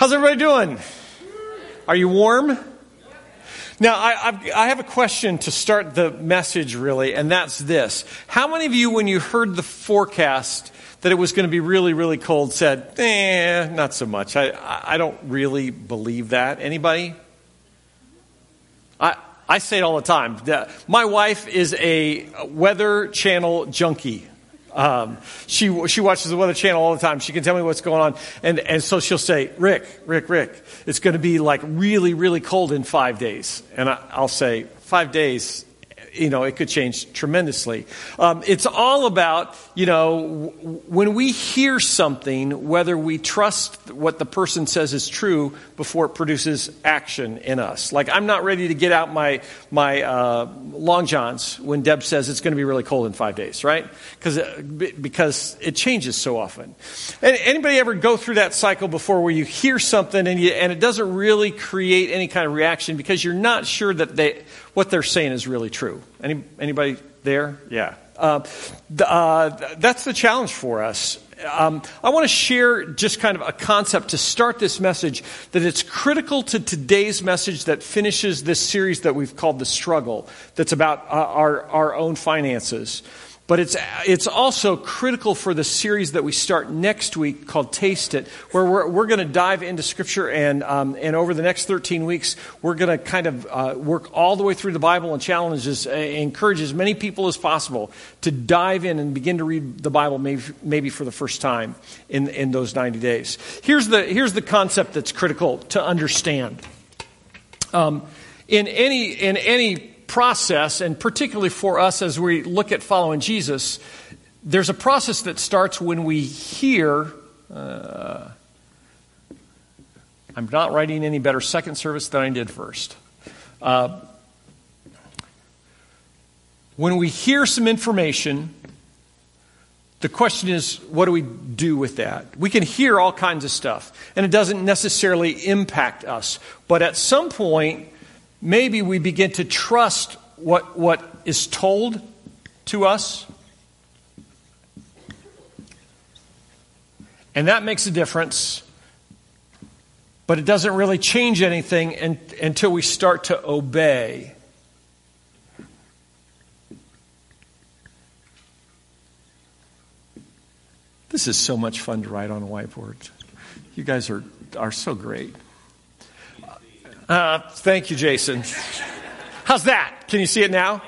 How's everybody doing? Are you warm? Now, I, I have a question to start the message, really, and that's this. How many of you, when you heard the forecast that it was going to be really, really cold, said, eh, not so much? I, I don't really believe that. Anybody? I, I say it all the time. My wife is a Weather Channel junkie. Um, she, she watches the Weather Channel all the time. She can tell me what's going on. And, and so she'll say, Rick, Rick, Rick, it's going to be like really, really cold in five days. And I, I'll say, five days? You know, it could change tremendously. Um, it's all about, you know, when we hear something, whether we trust what the person says is true before it produces action in us. Like, I'm not ready to get out my, my uh, long johns when Deb says it's going to be really cold in five days, right? Because uh, because it changes so often. And anybody ever go through that cycle before where you hear something and, you, and it doesn't really create any kind of reaction because you're not sure that they what they're saying is really true. Any, anybody there? Yeah. Uh, uh, that's the challenge for us. Um, I want to share just kind of a concept to start this message that it's critical to today's message that finishes this series that we've called The Struggle, that's about uh, our, our own finances. But it's, it's also critical for the series that we start next week called Taste It, where we're, we're going to dive into Scripture. And, um, and over the next 13 weeks, we're going to kind of uh, work all the way through the Bible and challenges, uh, encourage as many people as possible to dive in and begin to read the Bible maybe, maybe for the first time in, in those 90 days. Here's the, here's the concept that's critical to understand. Um, in any, in any process, and particularly for us as we look at following Jesus, there's a process that starts when we hear. Uh, I'm not writing any better second service than I did first. Uh, when we hear some information, the question is, what do we do with that? We can hear all kinds of stuff, and it doesn't necessarily impact us. But at some point, maybe we begin to trust what, what is told to us. And that makes a difference. But it doesn't really change anything in, until we start to obey. This is so much fun to write on a whiteboard. You guys are, are so great. Uh, thank you, Jason. How's that? Can you see it now?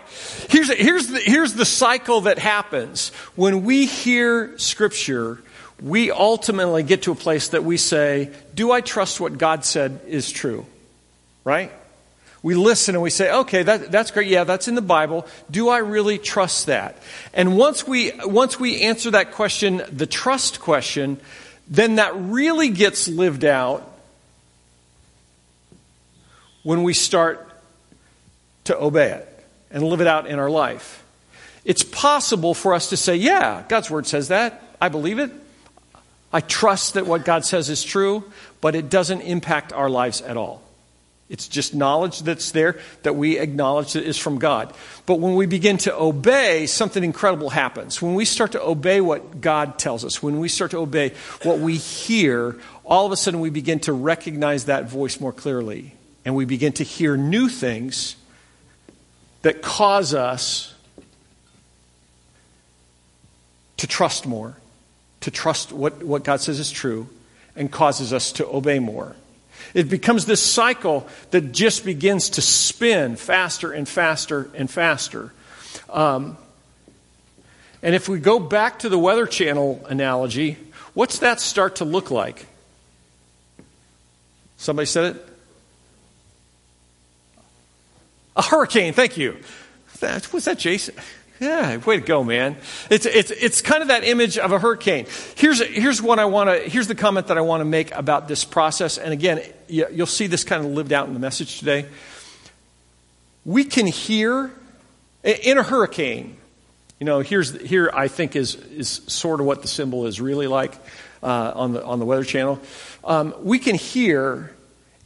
Here's, here's, the, here's the cycle that happens. When we hear Scripture, we ultimately get to a place that we say, Do I trust what God said is true? Right? We listen and we say, okay, that, that's great. Yeah, that's in the Bible. Do I really trust that? And once we, once we answer that question, the trust question, then that really gets lived out when we start to obey it and live it out in our life. It's possible for us to say, yeah, God's word says that. I believe it. I trust that what God says is true, but it doesn't impact our lives at all. It's just knowledge that's there that we acknowledge that is from God. But when we begin to obey, something incredible happens. When we start to obey what God tells us, when we start to obey what we hear, all of a sudden we begin to recognize that voice more clearly and we begin to hear new things that cause us to trust more, to trust what, what God says is true, and causes us to obey more. It becomes this cycle that just begins to spin faster and faster and faster. Um, and if we go back to the Weather Channel analogy, what's that start to look like? Somebody said it? A hurricane, thank you. That, was that Jason? Yeah, way to go, man. It's, it's, it's kind of that image of a hurricane. Here's, here's what I want to, here's the comment that I want to make about this process. And again, you'll see this kind of lived out in the message today. We can hear in a hurricane, you know, here's, here I think is, is sort of what the symbol is really like uh, on, the, on the Weather Channel. Um, we can hear,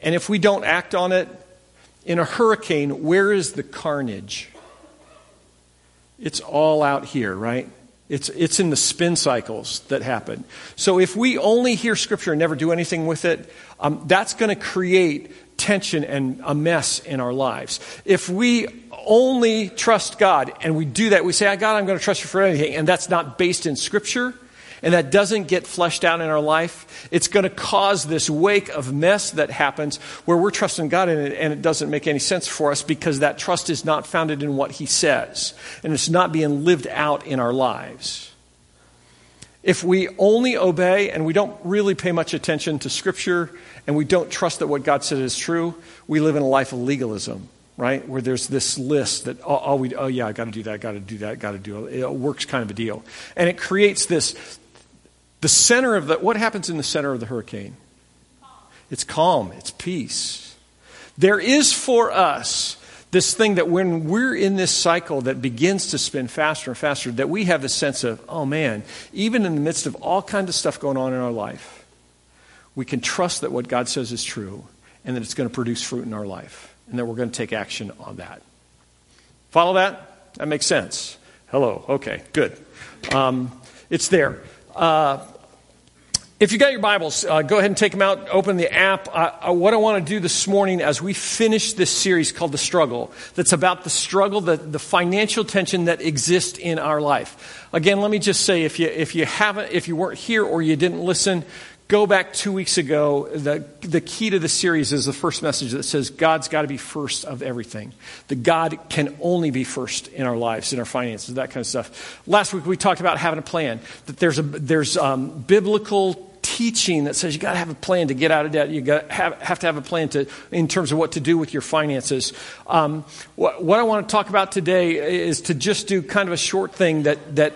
and if we don't act on it, in a hurricane, where is the carnage? It's all out here, right? It's, it's in the spin cycles that happen. So if we only hear Scripture and never do anything with it, um, that's going to create tension and a mess in our lives. If we only trust God and we do that, we say, "I God, I'm going to trust you for anything, and that's not based in Scripture, and that doesn't get fleshed out in our life, it's going to cause this wake of mess that happens where we're trusting God and it, and it doesn't make any sense for us because that trust is not founded in what He says and it's not being lived out in our lives. If we only obey and we don't really pay much attention to Scripture and we don't trust that what God said is true, we live in a life of legalism right? Where there's this list that all, all we, oh yeah, I got to do that, got to do that, got to do it. It works kind of a deal, and it creates this the center of the, what happens in the center of the hurricane? It's calm, it's peace. There is for us this thing that when we're in this cycle that begins to spin faster and faster, that we have a sense of, oh man, even in the midst of all kinds of stuff going on in our life, we can trust that what God says is true and that it's going to produce fruit in our life and that we're going to take action on that. Follow that? That makes sense. Hello. Okay, good. Um, it's there. Uh, if you got your Bibles, uh, go ahead and take them out, open the app. Uh, what I want to do this morning as we finish this series called The Struggle, that's about the struggle, the, the financial tension that exists in our life. Again, let me just say if you, if you haven't, if you weren't here or you didn't listen, go back two weeks ago. The, the key to the series is the first message that says God's got to be first of everything. That God can only be first in our lives, in our finances, that kind of stuff. Last week we talked about having a plan. That there's a there's um, biblical teaching that says you got to have a plan to get out of debt. You got have, have to have a plan to in terms of what to do with your finances. Um, what, what I want to talk about today is to just do kind of a short thing that that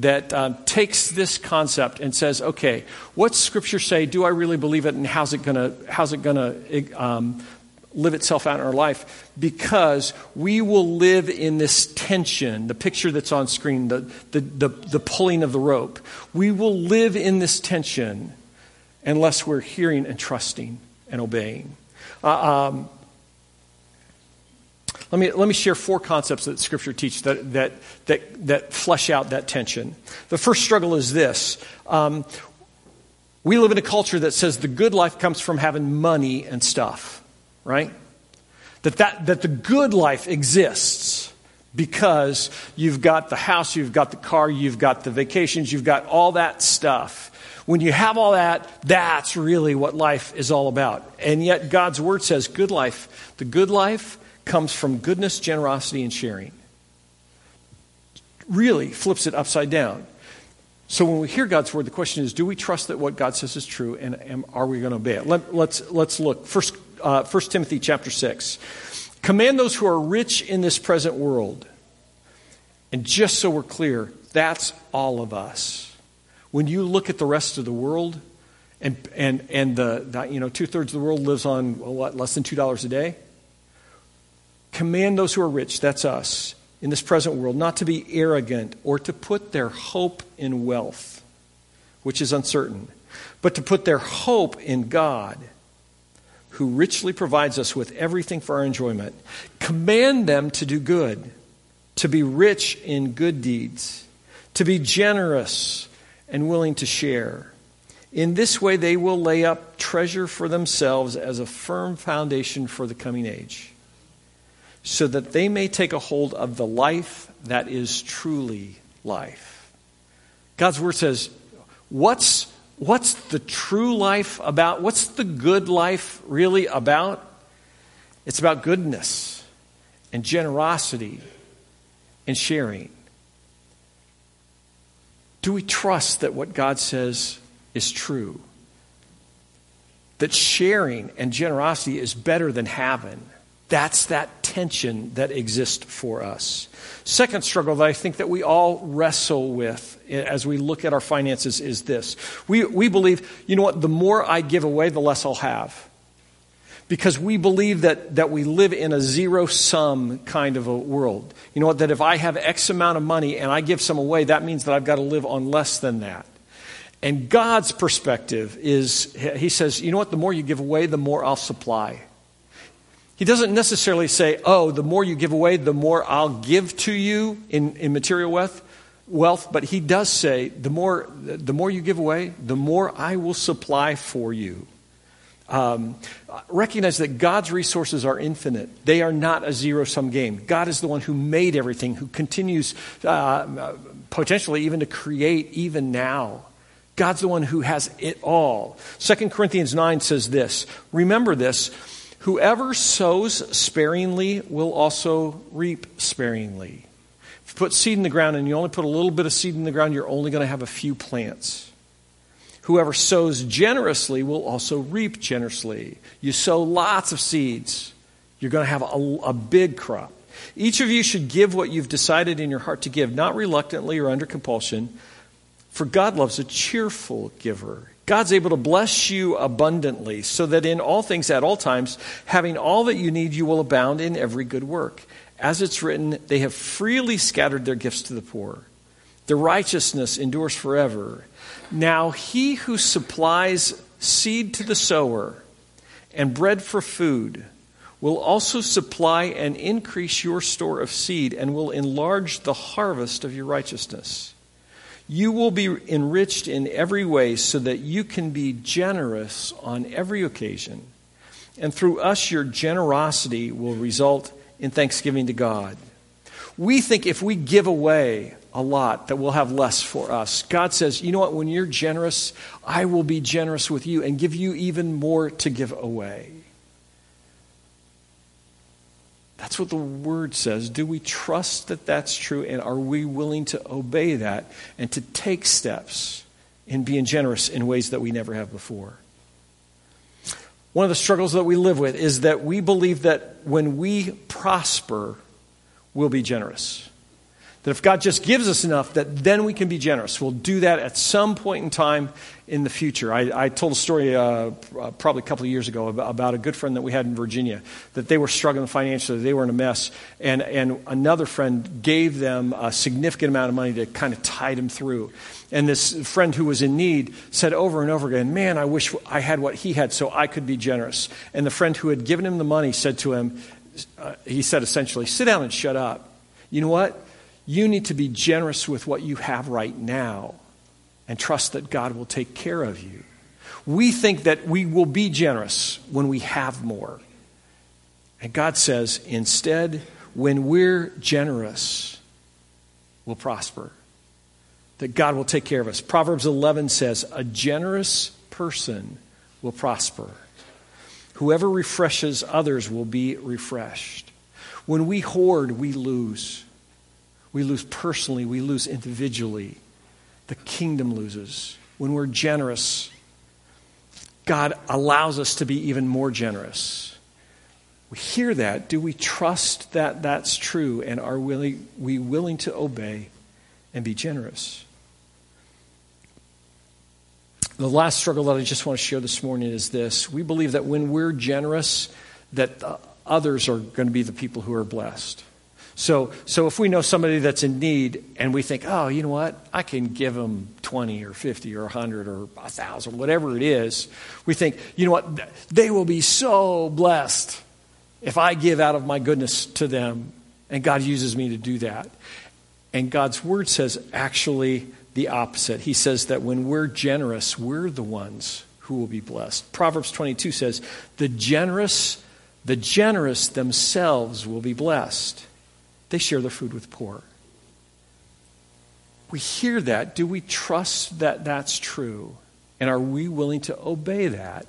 that um, takes this concept and says, okay, what's Scripture say? Do I really believe it? And how's it going to um, live itself out in our life? Because we will live in this tension. The picture that's on screen, the the the, the pulling of the rope. We will live in this tension unless we're hearing and trusting and obeying. Uh, um, let me, let me share four concepts that Scripture teaches that, that, that, that flesh out that tension. The first struggle is this um, we live in a culture that says the good life comes from having money and stuff, right? That, that, that the good life exists because you've got the house, you've got the car, you've got the vacations, you've got all that stuff. When you have all that, that's really what life is all about. And yet, God's Word says good life, the good life comes from goodness, generosity, and sharing. Really flips it upside down. So when we hear God's word, the question is do we trust that what God says is true and, are we going to obey it? Let, us let's, let's look. First, uh, 1 Timothy chapter 6. Command those who are rich in this present world. And just so we're clear, that's all of us. When you look at the rest of the world, and, and, and the, the you know, two thirds of the world lives on, well, what, less than $2 a day? Command those who are rich, that's us, in this present world, not to be arrogant or to put their hope in wealth, which is uncertain, but to put their hope in God, who richly provides us with everything for our enjoyment. Command them to do good, to be rich in good deeds, to be generous and willing to share. In this way, they will lay up treasure for themselves as a firm foundation for the coming age so that they may take a hold of the life that is truly life. God's word says, what's, what's the true life about? What's the good life really about? It's about goodness and generosity and sharing. Do we trust that what God says is true? That sharing and generosity is better than having? That's that tension that exists for us. Second struggle that I think that we all wrestle with as we look at our finances is this. We, we believe, you know what, the more I give away, the less I'll have. Because we believe that, that we live in a zero sum kind of a world. You know what, that if I have X amount of money and I give some away, that means that I've got to live on less than that. And God's perspective is, He says, you know what, the more you give away, the more I'll supply. He doesn't necessarily say, oh, the more you give away, the more I'll give to you in, in material wealth. wealth, but he does say, the more, the more you give away, the more I will supply for you. Um, recognize that God's resources are infinite. They are not a zero sum game. God is the one who made everything, who continues uh, potentially even to create even now. God's the one who has it all. 2 Corinthians 9 says this Remember this whoever sows sparingly will also reap sparingly. If you put seed in the ground and you only put a little bit of seed in the ground, you're only going to have a few plants. Whoever sows generously will also reap generously. You sow lots of seeds, you're going to have a, a, big crop. Each of you should give what you've decided in your heart to give, not reluctantly or under compulsion, for God loves a cheerful giver. God's able to bless you abundantly, so that in all things at all times, having all that you need, you will abound in every good work. As it's written, they have freely scattered their gifts to the poor. Their righteousness endures forever. Now he who supplies seed to the sower and bread for food will also supply and increase your store of seed and will enlarge the harvest of your righteousness. You will be enriched in every way so that you can be generous on every occasion. And through us, your generosity will result in thanksgiving to God. We think if we give away a lot that we'll have less for us. God says, you know what, when you're generous, I will be generous with you and give you even more to give away. That's what the word says. Do we trust that that's true and are we willing to obey that and to take steps in being generous in ways that we never have before? One of the struggles that we live with is that we believe that when we prosper, we'll be generous. That if God just gives us enough, that then we can be generous. We'll do that at some point in time in the future. I, I told a story uh, probably a couple of years ago about, about, a good friend that we had in Virginia, that they were struggling financially, they were in a mess, and, and another friend gave them a significant amount of money to kind of tide them through. And this friend who was in need said over and over again, Man, I wish I had what he had so I could be generous. And the friend who had given him the money said to him, uh, He said essentially, Sit down and shut up. You know what? You need to be generous with what you have right now and trust that God will take care of you. We think that we will be generous when we have more. And God says, instead, when we're generous, we'll prosper. That God will take care of us. Proverbs 11 says, A generous person will prosper. Whoever refreshes others will be refreshed. When we hoard, we lose. We lose personally, we lose individually. The kingdom loses. When we're generous, God allows us to be even more generous. We hear that. Do we trust that that's true? And are we, we willing to obey and be generous? The last struggle that I just want to share this morning is this. We believe that when we're generous, that uh, others are going to be the people who are blessed. So, so if we know somebody that's in need and we think, oh, you know what, I can give them 20 or 50 or 100 or 1,000, whatever it is, we think, you know what, they will be so blessed if I give out of my goodness to them and God uses me to do that. And God's word says actually the opposite. He says that when we're generous, we're the ones who will be blessed. Proverbs 22 says, the generous, the generous themselves will be blessed they share their food with poor. We hear that. Do we trust that that's true? And are we willing to obey that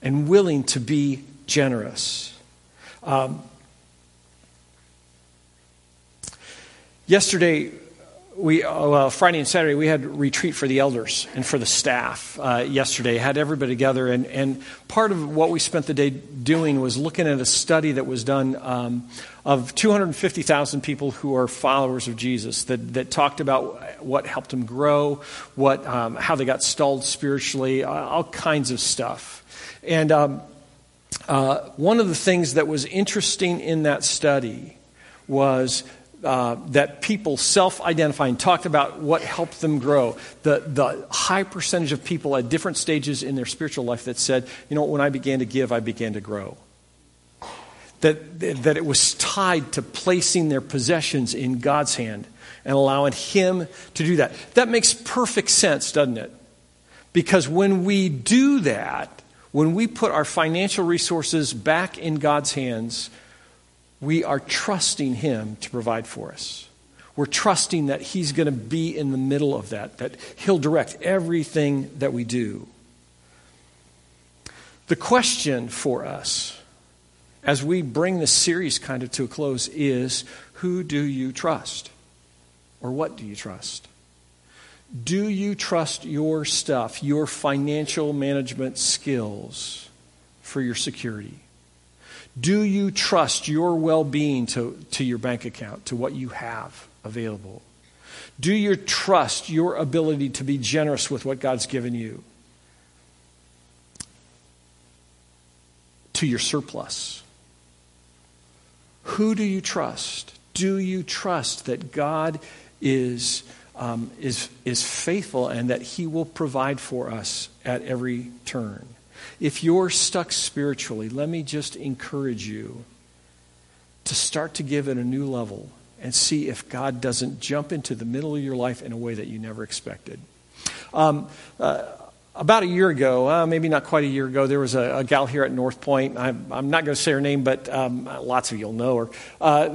and willing to be generous? Um, yesterday, we uh, well Friday and Saturday we had retreat for the elders and for the staff uh, yesterday. Had everybody together, and and part of what we spent the day doing was looking at a study that was done um, of 250,000 people who are followers of Jesus that that talked about what helped them grow, what um, how they got stalled spiritually, uh, all kinds of stuff, and. Um, uh, one of the things that was interesting in that study was uh, that people self identifying talked about what helped them grow. The, the high percentage of people at different stages in their spiritual life that said, you know, when I began to give, I began to grow. That, that it was tied to placing their possessions in God's hand and allowing Him to do that. That makes perfect sense, doesn't it? Because when we do that, when we put our financial resources back in God's hands, we are trusting Him to provide for us. We're trusting that He's going to be in the middle of that, that He'll direct everything that we do. The question for us as we bring this series kind of to a close is who do you trust? Or what do you trust? Do you trust your stuff, your financial management skills for your security? Do you trust your well being to, to your bank account, to what you have available? Do you trust your ability to be generous with what God's given you? To your surplus? Who do you trust? Do you trust that God is, um, is, is faithful and that He will provide for us at every turn? If you're stuck spiritually, let me just encourage you to start to give at a new level and see if God doesn't jump into the middle of your life in a way that you never expected. Um, uh, about a year ago, uh, maybe not quite a year ago, there was a, a gal here at North Point. I'm, I'm not going to say her name, but um, lots of you will know her, uh,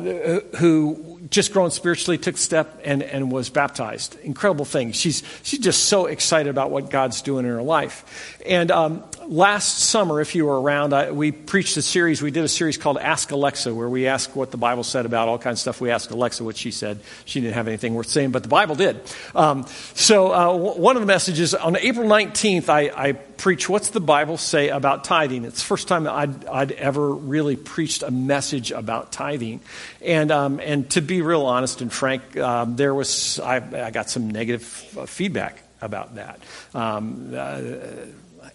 who just grown spiritually took step and, and was baptized. Incredible thing. She's, she's just so excited about what God's doing in her life. And um, last summer, if you were around, I, we preached a series. We did a series called Ask Alexa, where we asked what the Bible said about all kinds of stuff. We asked Alexa what she said. She didn't have anything worth saying, but the Bible did. Um, so uh, w- one of the messages on April 19th, I, I preach what's the Bible say about tithing. It's the first time I'd, I'd ever really preached a message about tithing. And, um, and to be real honest and frank, um, there was, I, I, got some negative feedback about that. Um, uh,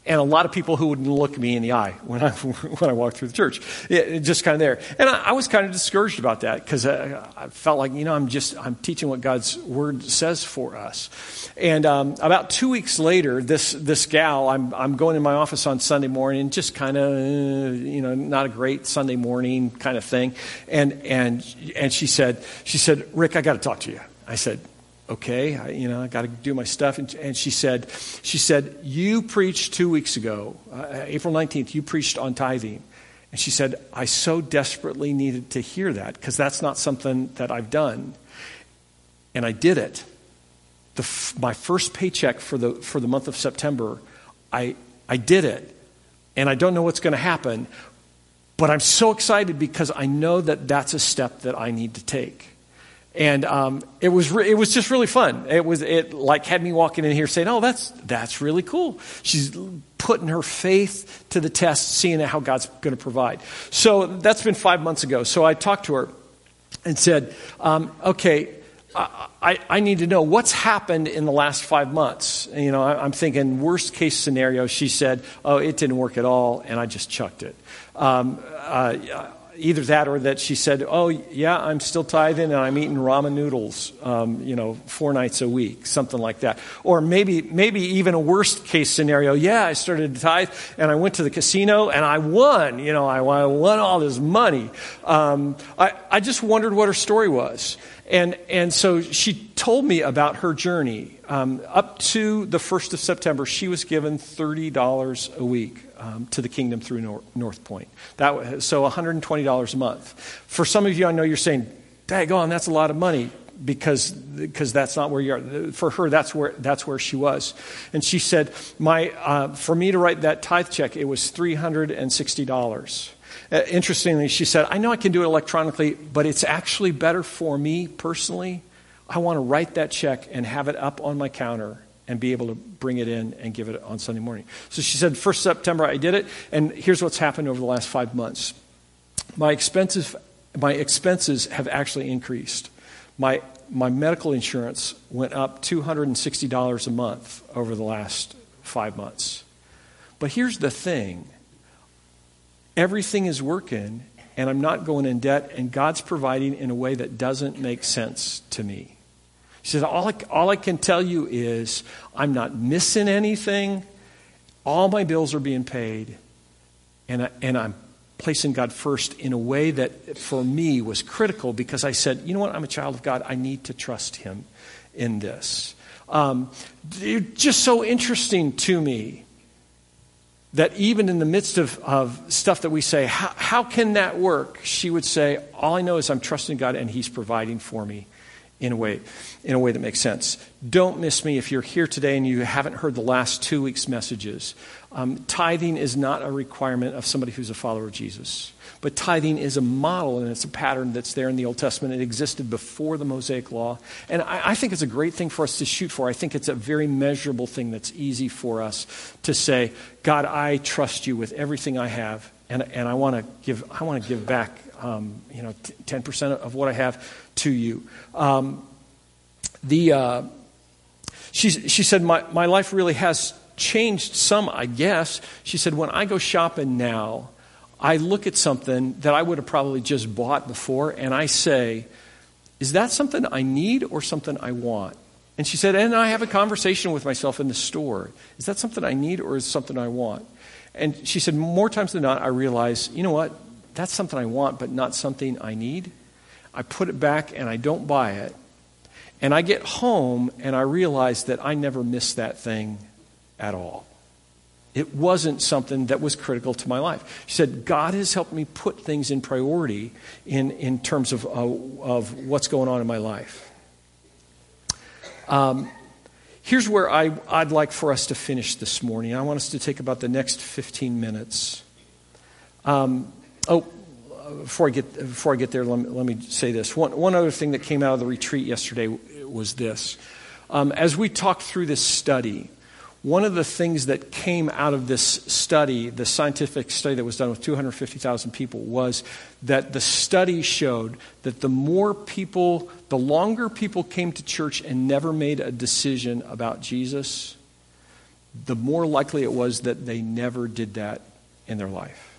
and a lot of people who wouldn't look me in the eye when I, when I walked through the church. It, just kind of there. And I, I, was kind of discouraged about that because I, I, felt like, you know, I'm just, I'm teaching what God's word says for us. And um, about two weeks later, this, this gal, I'm, I'm going in my office on Sunday morning, just kind of, uh, you know, not a great Sunday morning kind of thing. And, and, and she said, she said, Rick, I got to talk to you. I said, okay, I, you know, I got to do my stuff. And, and, she said, she said, you preached two weeks ago, uh, April 19th, you preached on tithing. And she said, I so desperately needed to hear that because that's not something that I've done. And I did it. The, my first paycheck for the, for the month of September, I, I did it. And I don't know what's going to happen, but I'm so excited because I know that that's a step that I need to take and um, it was re- it was just really fun. It was it like had me walking in here saying, "Oh, that's that's really cool." She's putting her faith to the test, seeing how God's going to provide. So that's been five months ago. So I talked to her and said, um, "Okay." I, I, need to know what's happened in the last five months. You know, I, am thinking worst case scenario. She said, "Oh, it didn't work at all," and I just chucked it. Um, uh, either that or that she said, "Oh, yeah, I'm still tithing and I'm eating ramen noodles, um, you know, four nights a week, something like that." Or maybe, maybe even a worst case scenario. Yeah, I started to tithe and I went to the casino and I won. You know, I, I won all this money. Um, I, I just wondered what her story was. And, and so she told me about her journey. Um, up to the 1st of September, she was given $30 a week um, to the kingdom through North, North Point. That, so $120 a month. For some of you, I know you're saying, daggone, that's a lot of money because because that's not where you are. For her, that's where that's where she was, and she said, "My uh, for me to write that tithe check, it was three hundred and sixty dollars." Uh, interestingly, she said, I know I can do it electronically, but it's actually better for me personally. I want to write that check and have it up on my counter and be able to bring it in and give it on Sunday morning. So she said, 1st September, I did it, and here's what's happened over the last five months. My expenses, my expenses have actually increased. My, my medical insurance went up $260 a month over the last five months. But here's the thing everything is working and I'm not going in debt, and God's providing in a way that doesn't make sense to me. He says, all I, all I can tell you is I'm not missing anything. All my bills are being paid, and, I, and I'm placing God first in a way that for me was critical because I said, you know what, I'm a child of God. I need to trust Him in this. Um, just so interesting to me that even in the midst of, of stuff that we say, how, how can that work? She would say, All I know is I'm trusting God and He's providing for me in a way in a way that makes sense. Don't miss me if you're here today and you haven't heard the last two weeks' messages. Um, tithing is not a requirement of somebody who's a follower of Jesus, but tithing is a model and it's a pattern that's there in the Old Testament. It existed before the Mosaic Law, and I, I think it's a great thing for us to shoot for. I think it's a very measurable thing that's easy for us to say, God, I trust you with everything I have, and, and I want to give I want to give back um, you know, ten percent of what I have to you. Um, the uh, she she said my my life really has changed some, I guess. She said when I go shopping now, I look at something that I would have probably just bought before, and I say, is that something I need or something I want? And she said, and I have a conversation with myself in the store. Is that something I need or is something I want? And she said, more times than not, I realize, you know what? that's something I want, but not something I need. I put it back and I don't buy it. And I get home and I realize that I never missed that thing at all. It wasn't something that was critical to my life. She said, God has helped me put things in priority in, in terms of, uh, of what's going on in my life. Um, here's where I, I'd like for us to finish this morning. I want us to take about the next 15 minutes. Um, Oh, before I get, before I get there, let me, let me say this. One, one other thing that came out of the retreat yesterday was this. Um, as we talked through this study, one of the things that came out of this study, the scientific study that was done with 250,000 people, was that the study showed that the more people, the longer people came to church and never made a decision about Jesus, the more likely it was that they never did that in their life.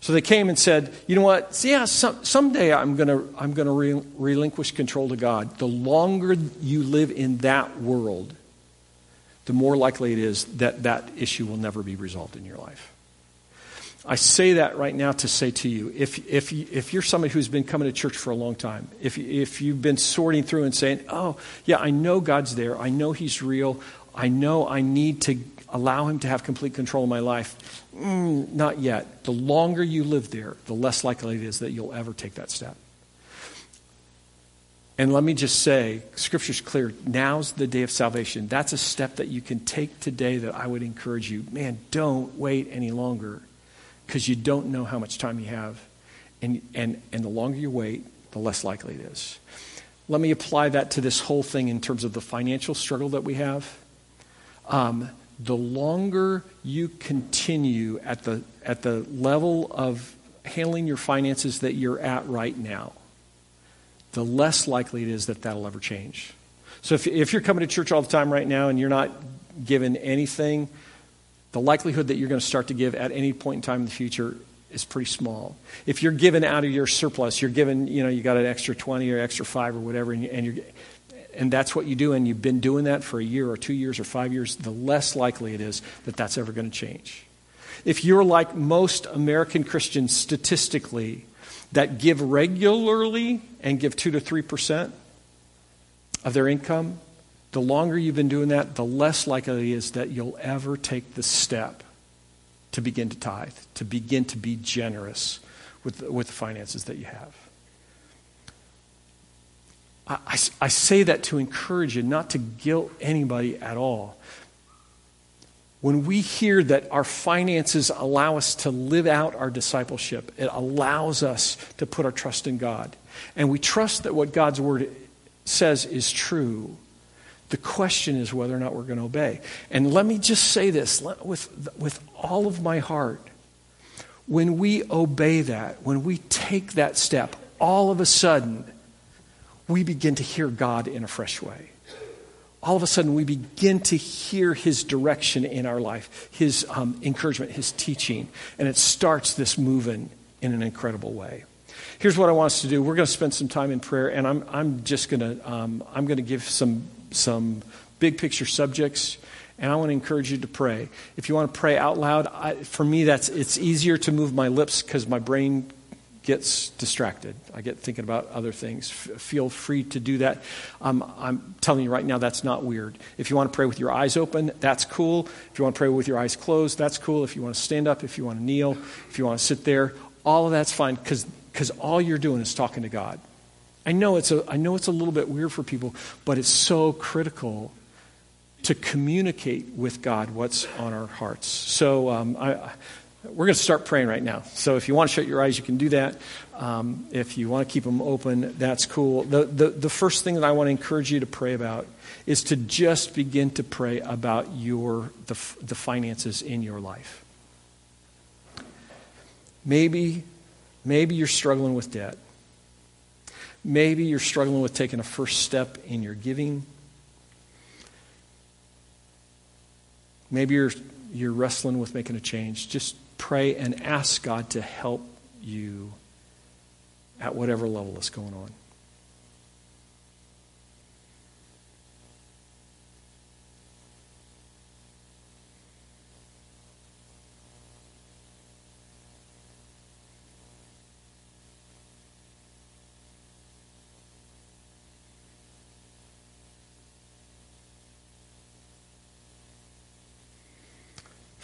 So they came and said, you know what? Yeah, some, someday I'm going to I'm to re- relinquish control to God. The longer you live in that world, the more likely it is that that issue will never be resolved in your life. I say that right now to say to you if, if, you, if you're somebody who's been coming to church for a long time, if, if you've been sorting through and saying, oh, yeah, I know God's there, I know He's real, I know I need to allow Him to have complete control of my life, mm, not yet. The longer you live there, the less likely it is that you'll ever take that step. And let me just say, Scripture's clear. Now's the day of salvation. That's a step that you can take today that I would encourage you. Man, don't wait any longer because you don't know how much time you have. And, and, and the longer you wait, the less likely it is. Let me apply that to this whole thing in terms of the financial struggle that we have. Um, the longer you continue at the, at the level of handling your finances that you're at right now, the less likely it is that that'll ever change. So if, if you're coming to church all the time right now and you're not given anything, the likelihood that you're going to start to give at any point in time in the future is pretty small. If you're given out of your surplus, you're given, you know, you got an extra 20 or extra 5 or whatever, and, you, and you're and that's what you do, and you've been doing that for a year or two years or five years, the less likely it is that that's ever going to change. If you're like most American Christians statistically that give regularly and give 2 to 3% of their income, the longer you've been doing that, the less likely it is that you'll ever take the step to begin to tithe, to begin to be generous with, with the finances that you have. I, I, say that to encourage you, not to guilt anybody at all. When we hear that our finances allow us to live out our discipleship, it allows us to put our trust in God. And we trust that what God's word says is true. The question is whether or not we're going to obey. And let me just say this with, with all of my heart. When we obey that, when we take that step, all of a sudden, we begin to hear God in a fresh way. All of a sudden, we begin to hear His direction in our life, His um, encouragement, His teaching, and it starts this moving in an incredible way. Here's what I want us to do. We're going to spend some time in prayer, and I'm, I'm just going to um, I'm going to give some some big picture subjects, And I want to encourage you to pray. If you want to pray out loud, I, for me, that's it's easier to move my lips because my brain gets distracted. I get thinking about other things. F- feel free to do that. Um, I'm telling you right now, that's not weird. If you want to pray with your eyes open, that's cool. If you want to pray with your eyes closed, that's cool. If you want to stand up, if you want to kneel, if you want to sit there, all of that's fine because all you're doing is talking to God. I know, it's a, I know it's a little bit weird for people, but it's so critical to communicate with God what's on our hearts. So um, I, we're going to start praying right now. So if you want to shut your eyes, you can do that. Um, if you want to keep them open, that's cool. The, the, the first thing that I want to encourage you to pray about is to just begin to pray about your, the, the finances in your life. Maybe, maybe you're struggling with debt. Maybe you're struggling with taking a first step in your giving. Maybe you're, you're wrestling with making a change. Just pray and ask God to help you at whatever level is going on.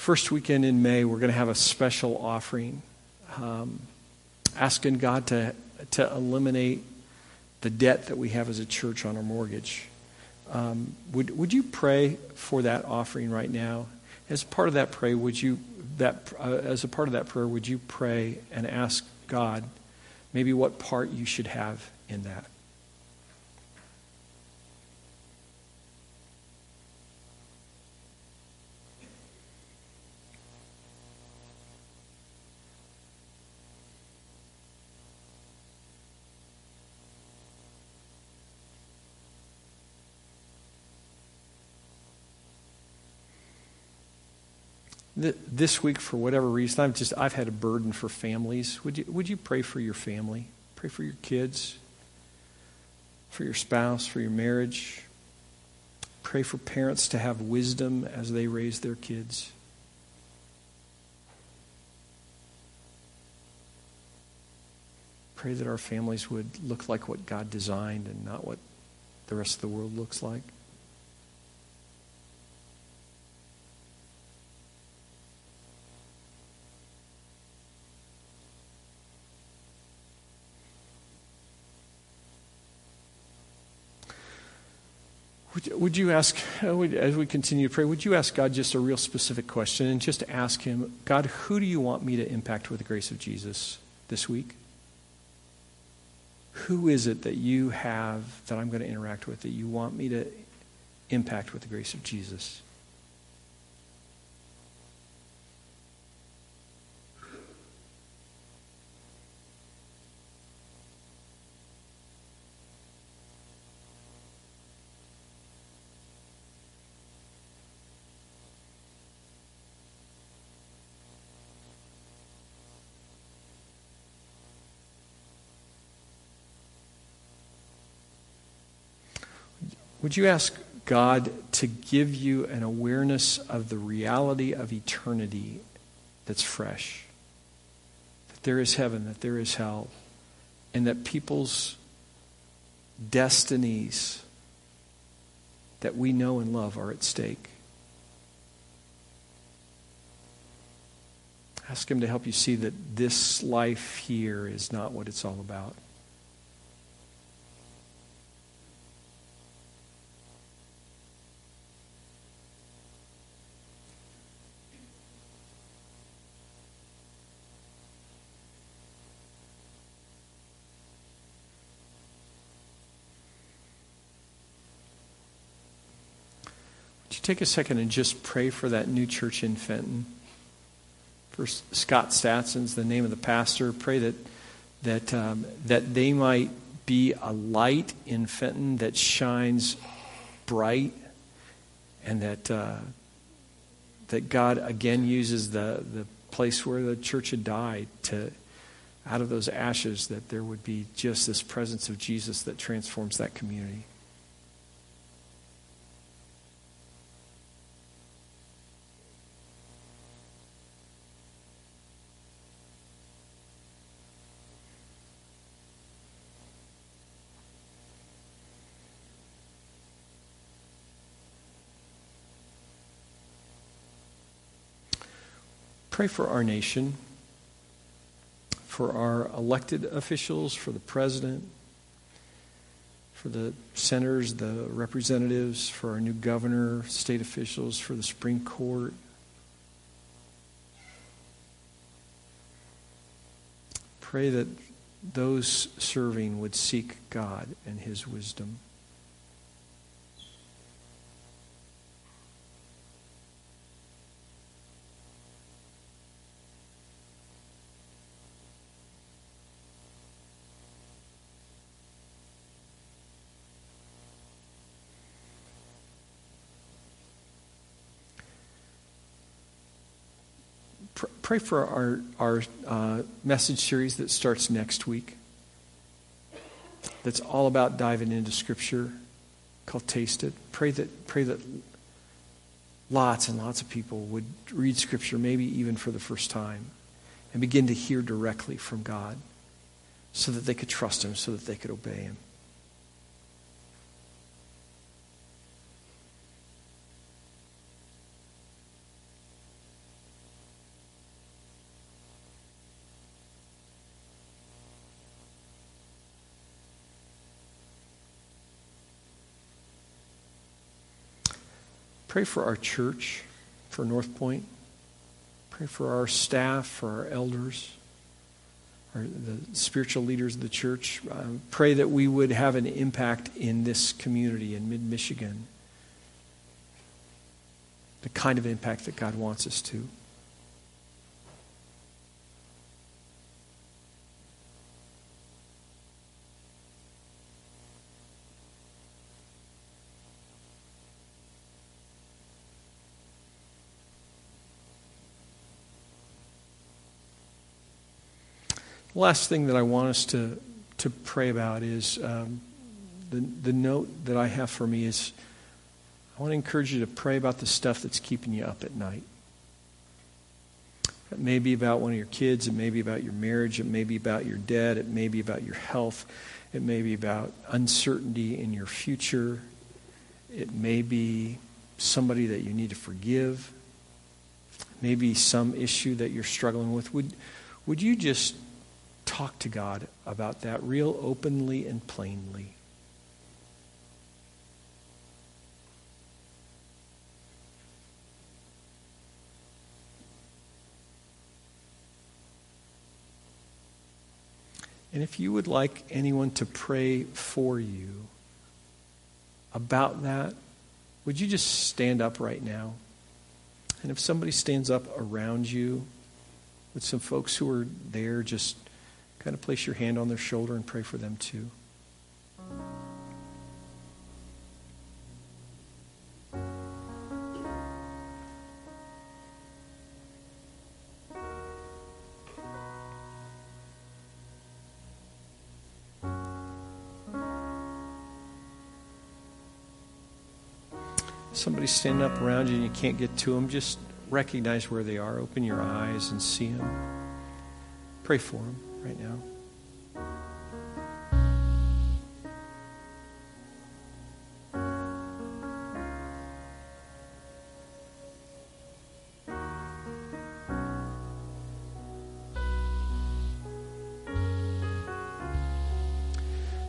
First weekend in May, we're going to have a special offering, um, asking God to, to eliminate the debt that we have as a church on our mortgage. Um, would, would you pray for that offering right now? As part of that prayer, would you that uh, as a part of that prayer, would you pray and ask God maybe what part you should have in that? This week, for whatever reason, I've just I've had a burden for families. Would you would you pray for your family? Pray for your kids, for your spouse, for your marriage. Pray for parents to have wisdom as they raise their kids. Pray that our families would look like what God designed and not what the rest of the world looks like. Would, you ask, uh, as we continue to pray, would you ask God just a real specific question and just ask Him, God, who do you want me to impact with the grace of Jesus this week? Who is it that you have that I'm going to interact with that you want me to impact with the grace of Jesus? Would you ask God to give you an awareness of the reality of eternity that's fresh? That there is heaven, that there is hell, and that people's destinies that we know and love are at stake. Ask Him to help you see that this life here is not what it's all about. Take a second and just pray for that new church in Fenton? For Scott Statson's the name of the pastor. Pray that that um, that they might be a light in Fenton that shines bright, and that uh, that God again uses the the place where the church had died to out of those ashes that there would be just this presence of Jesus that transforms that community. Pray for our nation, for our elected officials, for the president, for the senators, the representatives, for our new governor, state officials, for the Supreme Court. Pray that those serving would seek God and His wisdom. Pray for our, our uh, message series that starts next week. That's all about diving into Scripture, called Taste It. Pray that, pray that lots and lots of people would read Scripture, maybe even for the first time, and begin to hear directly from God so that they could trust Him, so that they could obey Him. Pray for our church, for North Point. Pray for our staff, for our elders, our, the spiritual leaders of the church. Um, pray that we would have an impact in this community in mid Michigan. The kind of impact that God wants us to. Last thing that I want us to, to pray about is um, the, the note that I have for me is I want to encourage you to pray about the stuff that's keeping you up at night. It may be about one of your kids, it may be about your marriage, it may be about your debt, it may be about your health, it may be about uncertainty in your future, it may be somebody that you need to forgive, maybe some issue that you're struggling with. Would, would you just talk to God about that real openly and plainly. And if you would like anyone to pray for you about that, would you just stand up right now? And if somebody stands up around you with some folks who are there just kind of place your hand on their shoulder and pray for them too. Somebody standing up around you and you can't get to them, just recognize where they are. Open your eyes and see them. Pray for them right now.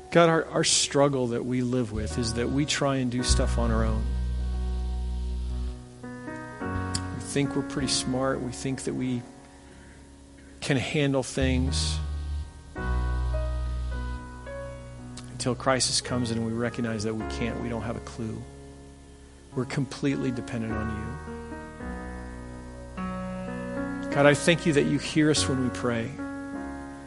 God, our, our struggle that we live with is that we try and do stuff on our own. We think we're pretty smart. We think that we can handle things. Until crisis comes and we recognize that we can't, we don't have a clue. We're completely dependent on you. God, I thank you that you hear us when we pray,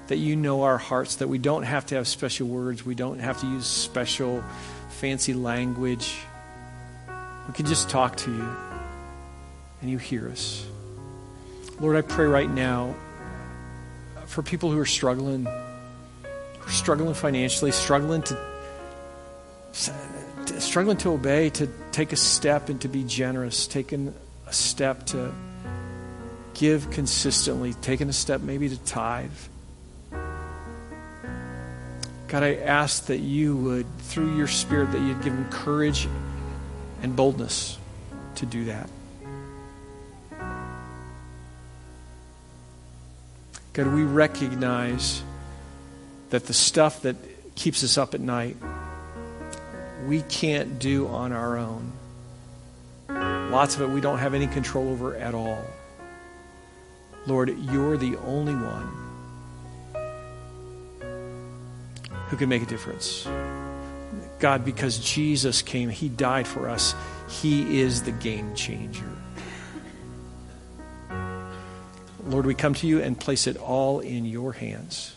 that you know our hearts, that we don't have to have special words, we don't have to use special, fancy language. We can just talk to you, and you hear us. Lord, I pray right now for people who are struggling struggling financially, struggling to struggling to obey, to take a step and to be generous, taking a step to give consistently, taking a step maybe to tithe. God, I ask that you would, through your Spirit, that you'd give them courage and boldness to do that. God, we recognize that the stuff that keeps us up at night, we can't do on our own. Lots of it we don't have any control over at all. Lord, you're the only one who can make a difference. God, because Jesus came, He died for us, He is the game changer. Lord, we come to you and place it all in your hands.